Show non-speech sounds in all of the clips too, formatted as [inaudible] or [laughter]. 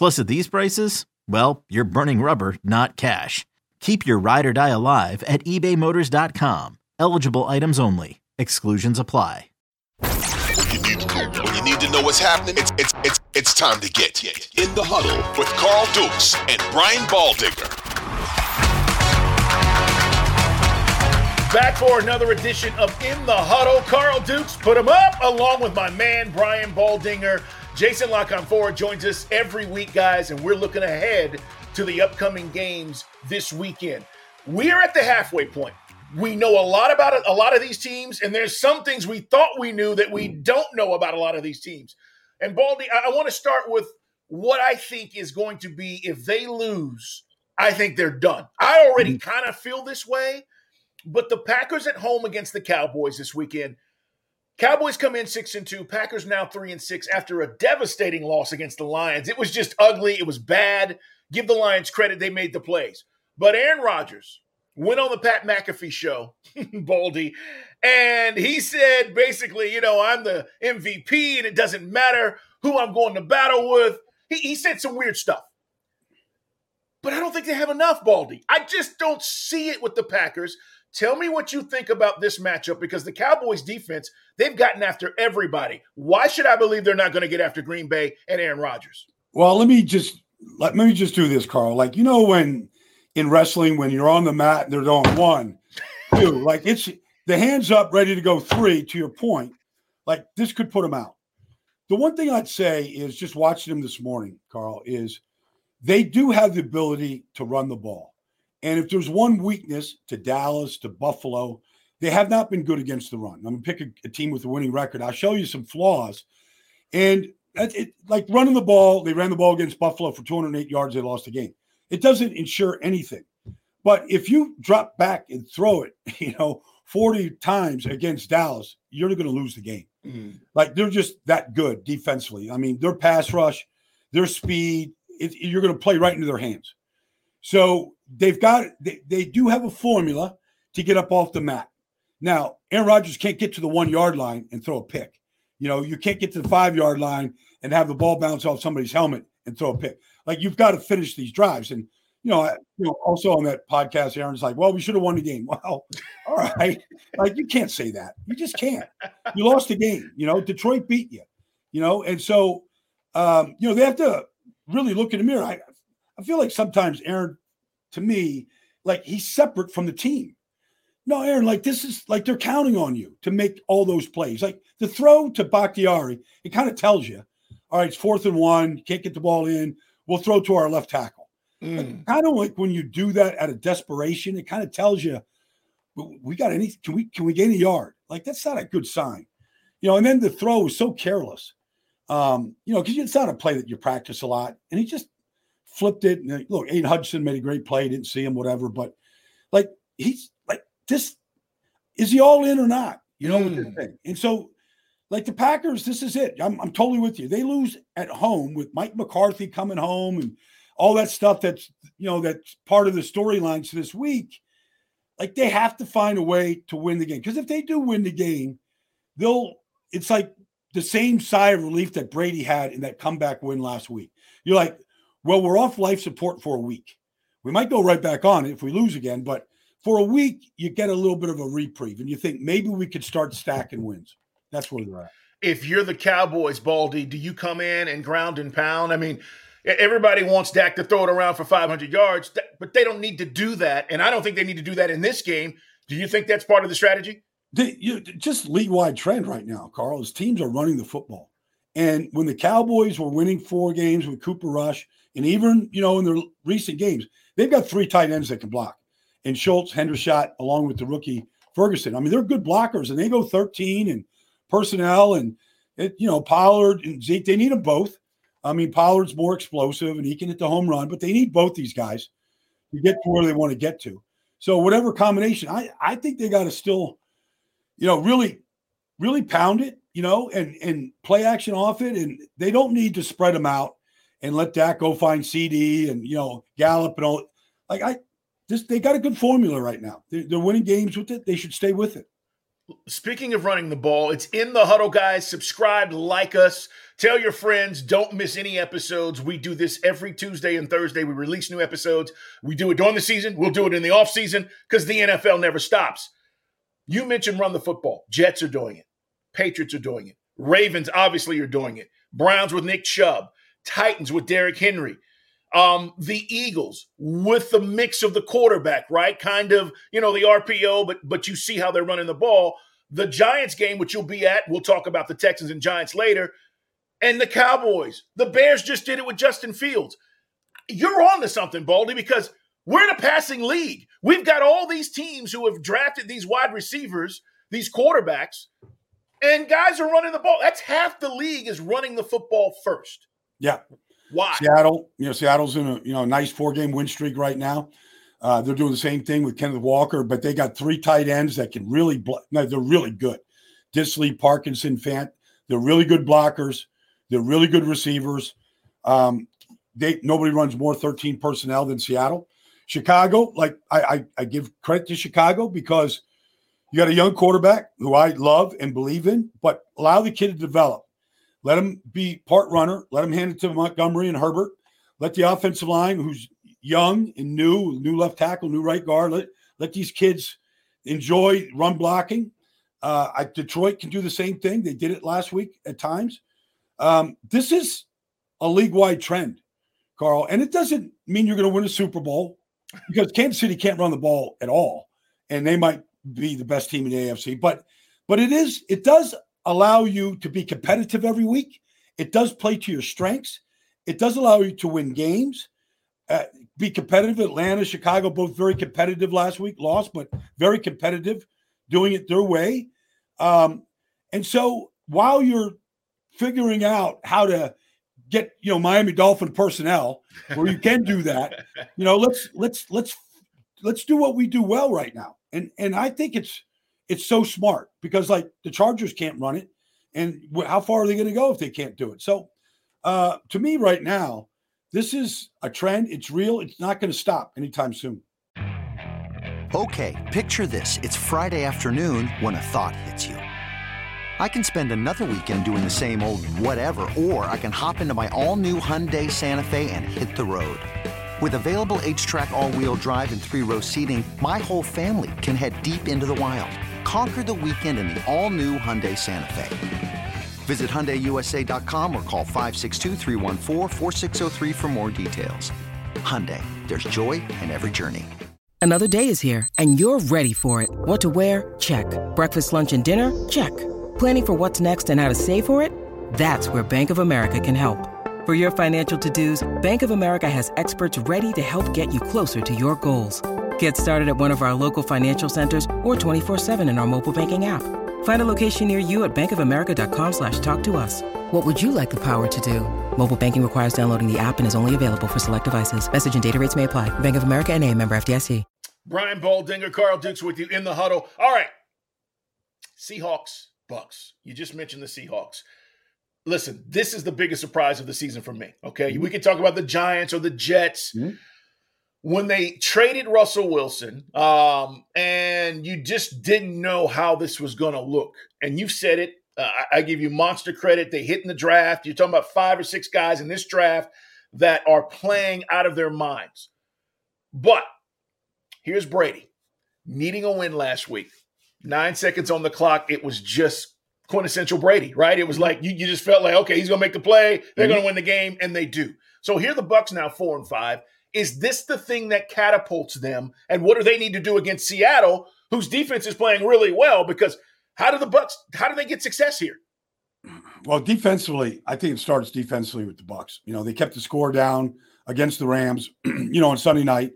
Plus, at these prices, well, you're burning rubber, not cash. Keep your ride or die alive at ebaymotors.com. Eligible items only. Exclusions apply. When you need, when you need to know what's happening, it's, it's, it's, it's time to get in the huddle with Carl Dukes and Brian Baldinger. Back for another edition of In the Huddle. Carl Dukes put him up along with my man Brian Baldinger. Jason La Canfora joins us every week, guys, and we're looking ahead to the upcoming games this weekend. We are at the halfway point. We know a lot about a lot of these teams, and there's some things we thought we knew that we don't know about a lot of these teams. And Baldy, I, I want to start with what I think is going to be if they lose, I think they're done. I already mm-hmm. kind of feel this way, but the Packers at home against the Cowboys this weekend. Cowboys come in six and two. Packers now three and six after a devastating loss against the Lions. It was just ugly. It was bad. Give the Lions credit; they made the plays. But Aaron Rodgers went on the Pat McAfee show, [laughs] Baldy, and he said basically, you know, I'm the MVP, and it doesn't matter who I'm going to battle with. He, he said some weird stuff. But I don't think they have enough, Baldy. I just don't see it with the Packers. Tell me what you think about this matchup because the Cowboys defense, they've gotten after everybody. Why should I believe they're not going to get after Green Bay and Aaron Rodgers? Well, let me just let me just do this, Carl. Like you know when in wrestling when you're on the mat and they're going one, two, [laughs] like it's the hands up ready to go three to your point. Like this could put them out. The one thing I'd say is just watching them this morning, Carl, is they do have the ability to run the ball. And if there's one weakness to Dallas, to Buffalo, they have not been good against the run. I'm going to pick a, a, team with a winning record. I'll show you some flaws. And it, it, like running the ball, they ran the ball against Buffalo for 208 yards. They lost the game. It doesn't ensure anything. But if you drop back and throw it, [laughs] you know, 40 times against Dallas, you're going to lose the game. Mm. Like they're just that good defensively. I mean, their pass rush, their speed, it, you're going to play right into their hands. So they've got they, they do have a formula to get up off the mat. Now, Aaron Rodgers can't get to the one yard line and throw a pick. You know, you can't get to the five yard line and have the ball bounce off somebody's helmet and throw a pick. Like you've got to finish these drives. And you know, I, you know, also on that podcast, Aaron's like, "Well, we should have won the game." [laughs] Well, all right, like you can't say that. You just can't. You lost the game. You know, Detroit beat you. You know, and so um, you know they have to really look in the mirror. I, I feel like sometimes Aaron, to me, like he's separate from the team. No, Aaron, like this is like they're counting on you to make all those plays. Like the throw to Bakhtiari, it kind of tells you, all right, it's fourth and one, can't get the ball in. We'll throw to our left tackle. Mm. Kind of like when you do that out of desperation, it kind of tells you, we got any, can we, can we gain a yard? Like that's not a good sign, you know. And then the throw was so careless, um, you know, because it's not a play that you practice a lot, and he just flipped it. And look, Aidan Hutchinson made a great play, didn't see him, whatever, but like he's like this, is he all in or not? You know mm. what they're saying, and so like the Packers, this is it. I'm, I'm totally with you. They lose at home with Mike McCarthy coming home and all that stuff that's you know that's part of the storylines this week. like they have to find a way to win the game. Because if they do win the game, they'll it's like the same sigh of relief that Brady had in that comeback win last week. You're like, well, we're off life support for a week. We might go right back on if we lose again, but for a week, you get a little bit of a reprieve and you think maybe we could start stacking wins. That's where they're at. If you're the Cowboys, Baldy, do you come in and ground and pound? I mean, everybody wants Dak to throw it around for 500 yards, but they don't need to do that. And I don't think they need to do that in this game. Do you think that's part of the strategy? The, you, just league wide trend right now, Carl, is teams are running the football. And when the Cowboys were winning four games with Cooper Rush, and even, you know, in their recent games, they've got three tight ends that can block. And Schultz, Hendershot, along with the rookie Ferguson. I mean, they're good blockers, and they go 13 and personnel and, it, you know, Pollard and Zeke, they need them both. I mean, Pollard's more explosive and he can hit the home run, but they need both these guys to get to where they want to get to. So whatever combination, I I think they got to still, you know, really, really pound it, you know, and and play action off it, and they don't need to spread them out and let Dak go find CD and you know Gallup and all. Like I, just they got a good formula right now. They're, they're winning games with it. They should stay with it. Speaking of running the ball, it's in the huddle, guys. Subscribe, like us, tell your friends. Don't miss any episodes. We do this every Tuesday and Thursday. We release new episodes. We do it during the season. We'll do it in the off season because the NFL never stops. You mentioned run the football. Jets are doing it. Patriots are doing it. Ravens obviously are doing it. Browns with Nick Chubb. Titans with Derrick Henry um, the Eagles with the mix of the quarterback, right? Kind of, you know, the RPO, but but you see how they're running the ball. The Giants game, which you'll be at, we'll talk about the Texans and Giants later, and the Cowboys. The Bears just did it with Justin Fields. You're on to something, Baldy, because we're in a passing league. We've got all these teams who have drafted these wide receivers, these quarterbacks, and guys are running the ball. That's half the league is running the football first. Yeah. Why? Seattle, you know, Seattle's in a you know nice four game win streak right now. Uh, they're doing the same thing with Kenneth Walker, but they got three tight ends that can really. Bl- no, they're really good. Dissly, Parkinson, Fant. They're really good blockers. They're really good receivers. Um, they nobody runs more 13 personnel than Seattle. Chicago, like I, I, I give credit to Chicago because you got a young quarterback who I love and believe in, but allow the kid to develop. Let him be part runner. Let him hand it to Montgomery and Herbert. Let the offensive line, who's young and new, new left tackle, new right guard, let, let these kids enjoy run blocking. Uh, I, Detroit can do the same thing. They did it last week at times. Um, this is a league wide trend, Carl. And it doesn't mean you're going to win a Super Bowl because Kansas City can't run the ball at all. And they might be the best team in the AFC. But but it is, it does allow you to be competitive every week. It does play to your strengths. It does allow you to win games, uh, be competitive. Atlanta, Chicago, both very competitive last week, lost, but very competitive, doing it their way. Um, and so while you're figuring out how to get you know Miami Dolphin personnel where you can do that, [laughs] you know, let's let's let's let's do what we do well right now. And and I think it's it's so smart because like the Chargers can't run it, and how far are they going to go if they can't do it? So, uh, to me, right now, this is a trend. It's real. It's not going to stop anytime soon. Okay, picture this: it's Friday afternoon when a thought hits you. I can spend another weekend doing the same old whatever, or I can hop into my all-new Hyundai Santa Fe and hit the road. With available H-Track all-wheel drive and three-row seating, my whole family can head deep into the wild Conquer the weekend in the all-new Hyundai Santa Fe. Visit HyundaiUSA.com or call 562 for more details. Hyundai, there's joy in every journey. Another day is here and you're ready for it. What to wear? Check. Breakfast, lunch, and dinner? Check. Planning for what's next and how to save for it? That's where Bank of America can help. For your financial to-dos, Bank of America has experts ready to help get you closer to your goals. Get started at one of our local financial centers or 24-7 in our mobile banking app. Find a location near you at bankofamerica.com slash talk to us. What would you like the power to do? Mobile banking requires downloading the app and is only available for select devices. Message and data rates may apply. Bank of America and a member FDIC. Brian Baldinger, Carl Dukes with you in the huddle. All right. Seahawks, Bucks. You just mentioned the Seahawks. Listen, this is the biggest surprise of the season for me. Okay. Mm-hmm. We can talk about the Giants or the Jets. Mm-hmm when they traded Russell Wilson, um, and you just didn't know how this was going to look. And you said it. Uh, I, give you monster credit. They hit in the draft. You're talking about five or six guys in this draft that are playing out of their minds. But here's Brady needing a win last week. Nine seconds on the clock. It was just quintessential Brady, right? It was like you, you just felt like, okay, he's gonna make the play, they're mm-hmm. gonna win the game, and they do. So here the Bucks now four and five. Is this the thing that catapults them? And what do they need to do against Seattle, whose defense is playing really well? Because how do the Bucks? How do they get success here? Well, defensively, I think it starts defensively with the Bucks. You know, they kept the score down against the Rams, [clears throat] you know, on Sunday night,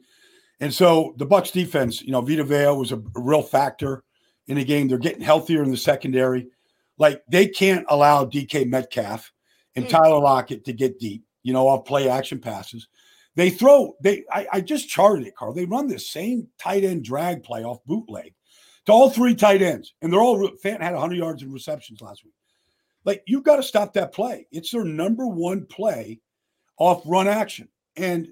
and so the Bucks defense, you know, Vita Vea was a, real factor in the game. They're getting healthier in the secondary. Like they can't allow DK Metcalf and hmm. Tyler Lockett to get deep, you know, off play action passes. They throw, they I, I just charted it, Carl. They run the same tight end drag play off bootleg to all three tight ends. And they're all Fant had 100 yards in receptions last week. Like you've got to stop that play. It's their number one play off run action. And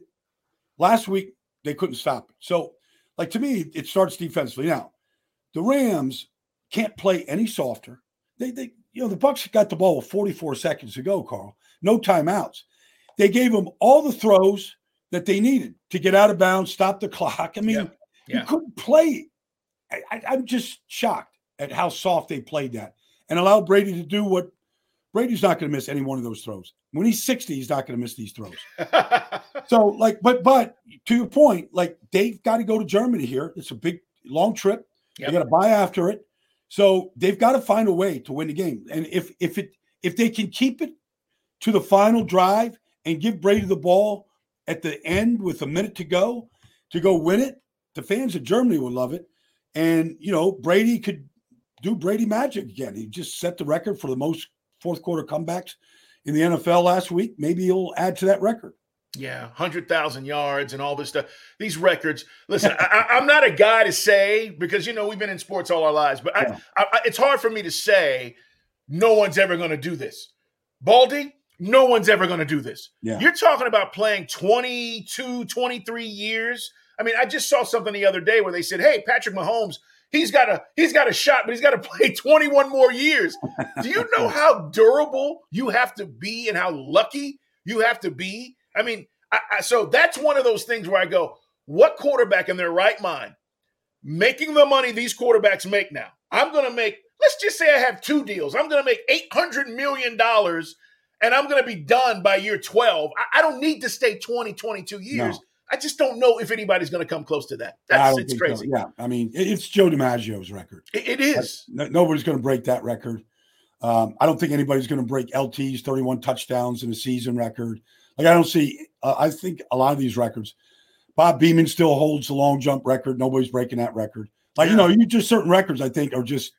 last week they couldn't stop it. So, like to me, it starts defensively. Now, the Rams can't play any softer. They, they, you know, the Bucks got the ball with 44 seconds to go, Carl. No timeouts. They gave them all the throws that they needed to get out of bounds, stop the clock. I mean, yeah. Yeah. you couldn't play. I, I'm just shocked at how soft they played that and allowed Brady to do what Brady's not going to miss any one of those throws. When he's 60, he's not going to miss these throws. [laughs] so, like, but but to your point, like they've got to go to Germany here. It's a big long trip. Yep. They got to buy after it. So they've got to find a way to win the game. And if if it if they can keep it to the final drive and give Brady the ball at the end with a minute to go to go win it, the fans of Germany would love it. And you know, Brady could do Brady magic again. He just set the record for the most fourth quarter comebacks in the NFL last week. Maybe he'll add to that record. Yeah, 100,000 yards and all this stuff. These records. Listen, I, am not a guy to say because, you know, we've been in sports all our lives, but yeah. I, I, it's hard for me to say no one's ever going to do this. Baldy, no one's ever going to do this. Yeah. You're talking about playing 22, 23 years. I mean, I just saw something the other day where they said, hey, Patrick Mahomes, he's got a he's got a shot, but he's got to [laughs] play 21 more years. Do you know [laughs] how durable you have to be and how lucky you have to be I mean, I, I, so that's one of those things where I go, what quarterback in their right mind making the money these quarterbacks make now? I'm going to make, let's just say I have two deals. I'm going to make $800 million and I'm going to be done by year 12. I, I, don't need to stay 20, 22 years. No. I just don't know if anybody's going to come close to that. That's it's crazy. So. Yeah. I mean, it's Joe DiMaggio's record. it, it is. nobody's going to break that record. Um, I don't think anybody's going to break LT's 31 touchdowns in a season record. Like I don't see. Uh, I think a lot of these records, Bob Beamon still holds the long jump record. Nobody's breaking that record. Like you know, you just certain records. I think are just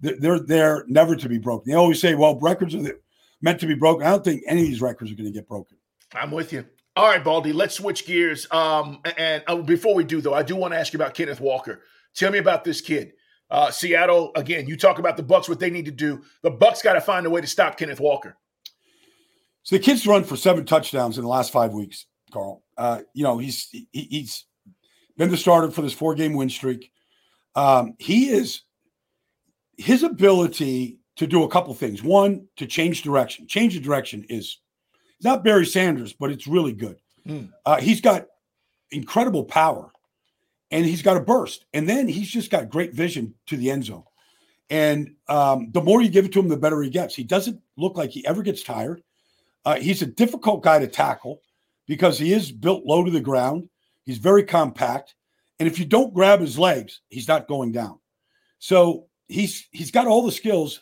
they're they're never to be broken. They always say, well, records are meant to be broken. I don't think any of these records are going to get broken. I'm with you. All right, Baldy, let's switch gears. Um, and uh, before we do, though, I do want to ask you about Kenneth Walker. Tell me about this kid. Uh, Seattle, again, you talk about the Bucks, what they need to do. The Bucks got to find a way to stop Kenneth Walker. So the kid's run for seven touchdowns in the last five weeks, Carl. Uh, you know, he's he, he's been the starter for this four game win streak. Um, he is his ability to do a couple things. One, to change direction. Change of direction is not Barry Sanders, but it's really good. Mm. Uh, he's got incredible power and he's got a burst. And then he's just got great vision to the end zone. And um, the more you give it to him, the better he gets. He doesn't look like he ever gets tired. Uh, he's a difficult guy to tackle because he is built low to the ground. He's very compact, and if you don't grab his legs, he's not going down. So he's he's got all the skills.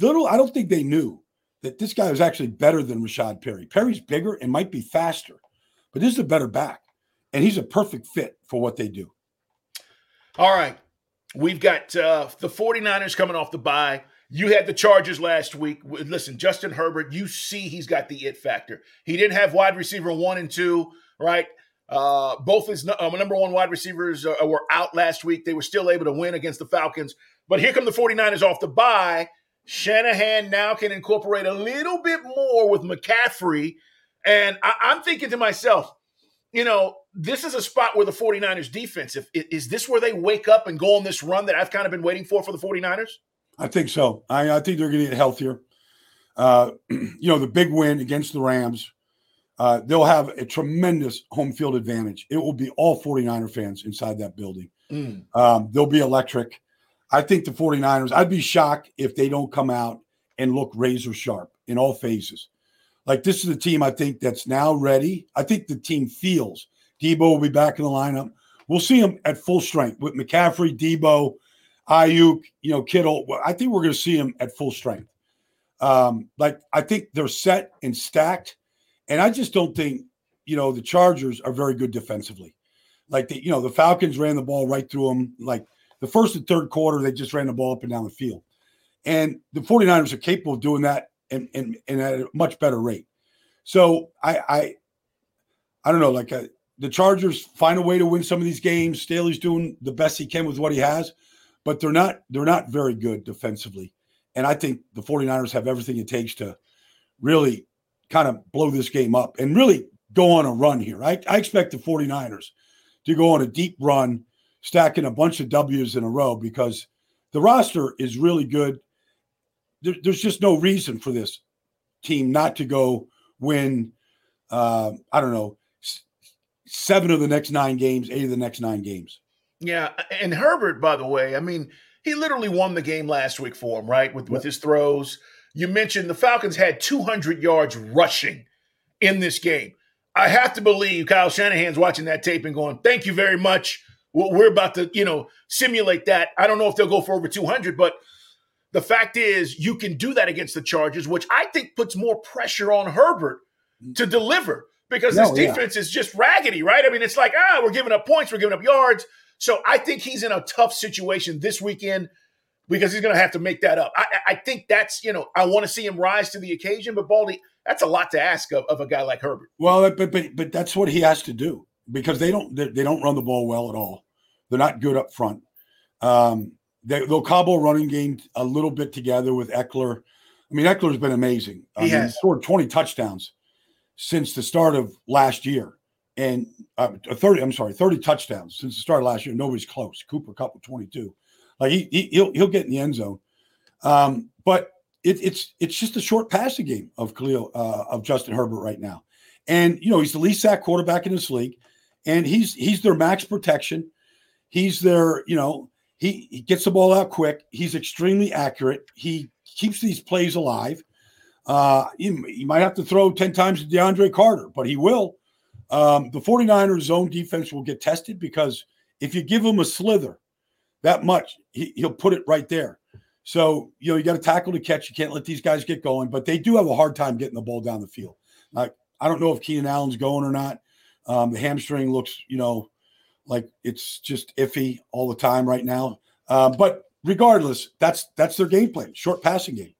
Little, I don't think they knew that this guy was actually better than Rashaad Penny. Penny's bigger and might be faster, but this is a better back, and he's a perfect fit for what they do. All right. We've got uh, the 49ers coming off the bye. You had the Chargers last week. Listen, Justin Herbert, you see he's got the it factor. He didn't have wide receiver one and two, right? Uh, both his uh, number one wide receivers uh, were out last week. They were still able to win against the Falcons. But here come the 49ers off the bye. Shanahan now can incorporate a little bit more with McCaffrey. And I- I'm thinking to myself, you know, this is a spot where the 49ers defense, if is this where they wake up and go on this run that I've kind of been waiting for for the 49ers? I think so. I, I think they're going to get healthier. Uh, [clears throat] you know, the big win against the Rams, uh, they'll have a tremendous home field advantage. It will be all 49er fans inside that building. Mm. Um, they'll be electric. I think the 49ers, I'd be shocked if they don't come out and look razor sharp in all phases. Like this is a team I think that's now ready. I think the team feels Debo will be back in the lineup. We'll see him at full strength with McCaffrey, Debo, Aiyuk, you know, Kittle. I think we're going to see him at full strength. Um, like I think they're set and stacked, and I just don't think you know the Chargers are very good defensively. Like the you know the Falcons ran the ball right through them. Like the first and third quarter, they just ran the ball up and down the field, and the 49ers are capable of doing that and and, and at a much better rate. So I I I don't know like a, uh, the Chargers find a way to win some of these games. Staley's doing the best he can with what he has, but they're not they're not very good defensively. And I think the 49ers have everything it takes to really kind of blow this game up and really go on a run here. I, I expect the 49ers to go on a deep run, stacking a bunch of W's in a row because the roster is really good. There, there's just no reason for this team not to go win, uh, I don't know, seven of the next nine games, eight of the next nine games. Yeah. And Herbert, by the way, I mean, he literally won the game last week for him, right? With with his throws. You mentioned the Falcons had 200 yards rushing in this game. I have to believe Kyle Shanahan's watching that tape and going, "Thank you very much. We're about to, you know, simulate that." I don't know if they'll go for over 200, but the fact is, you can do that against the Chargers, which I think puts more pressure on Herbert to deliver because no, this defense yeah. is just raggedy, right? I mean, it's like, ah, we're giving up points, we're giving up yards. So I think he's in a tough situation this weekend because he's going to have to make that up. I, I, think that's, you know, I want to see him rise to the occasion, but Baldy, that's a lot to ask of, of a guy like Herbert. Well, but, but, but that's what he has to do because they don't, they, they don't run the ball well at all. They're not good up front. Um, they, will cobble running game a little bit together with Ekeler. I mean, Ekeler's been amazing. He has he scored 20 touchdowns since the start of last year and uh, 30, I'm sorry, 30 touchdowns since the start of last year. Nobody's close. Cooper with 22. Like he, he will he'll get in the end zone. Um, but it, it's it's just a short passing game of Khalil uh, of Justin Herbert right now. And you know, he's the least sack quarterback in this league, and he's he's their max protection. He's there. you know, he, he gets the ball out quick. He's extremely accurate. He keeps these plays alive. Uh, he, he might have to throw 10 times to DeAndre Carter, but he will. Um, the 49ers zone defense will get tested because if you give him a slither that much, he, will put it right there. So, you know, you got to tackle the catch. You can't let these guys get going, but they do have a hard time getting the ball down the field. Like, I don't know if Keenan Allen's going or not. Um, the hamstring looks, you know, like it's just iffy all the time right now. Uh, but regardless, that's that's their game plan, short passing game.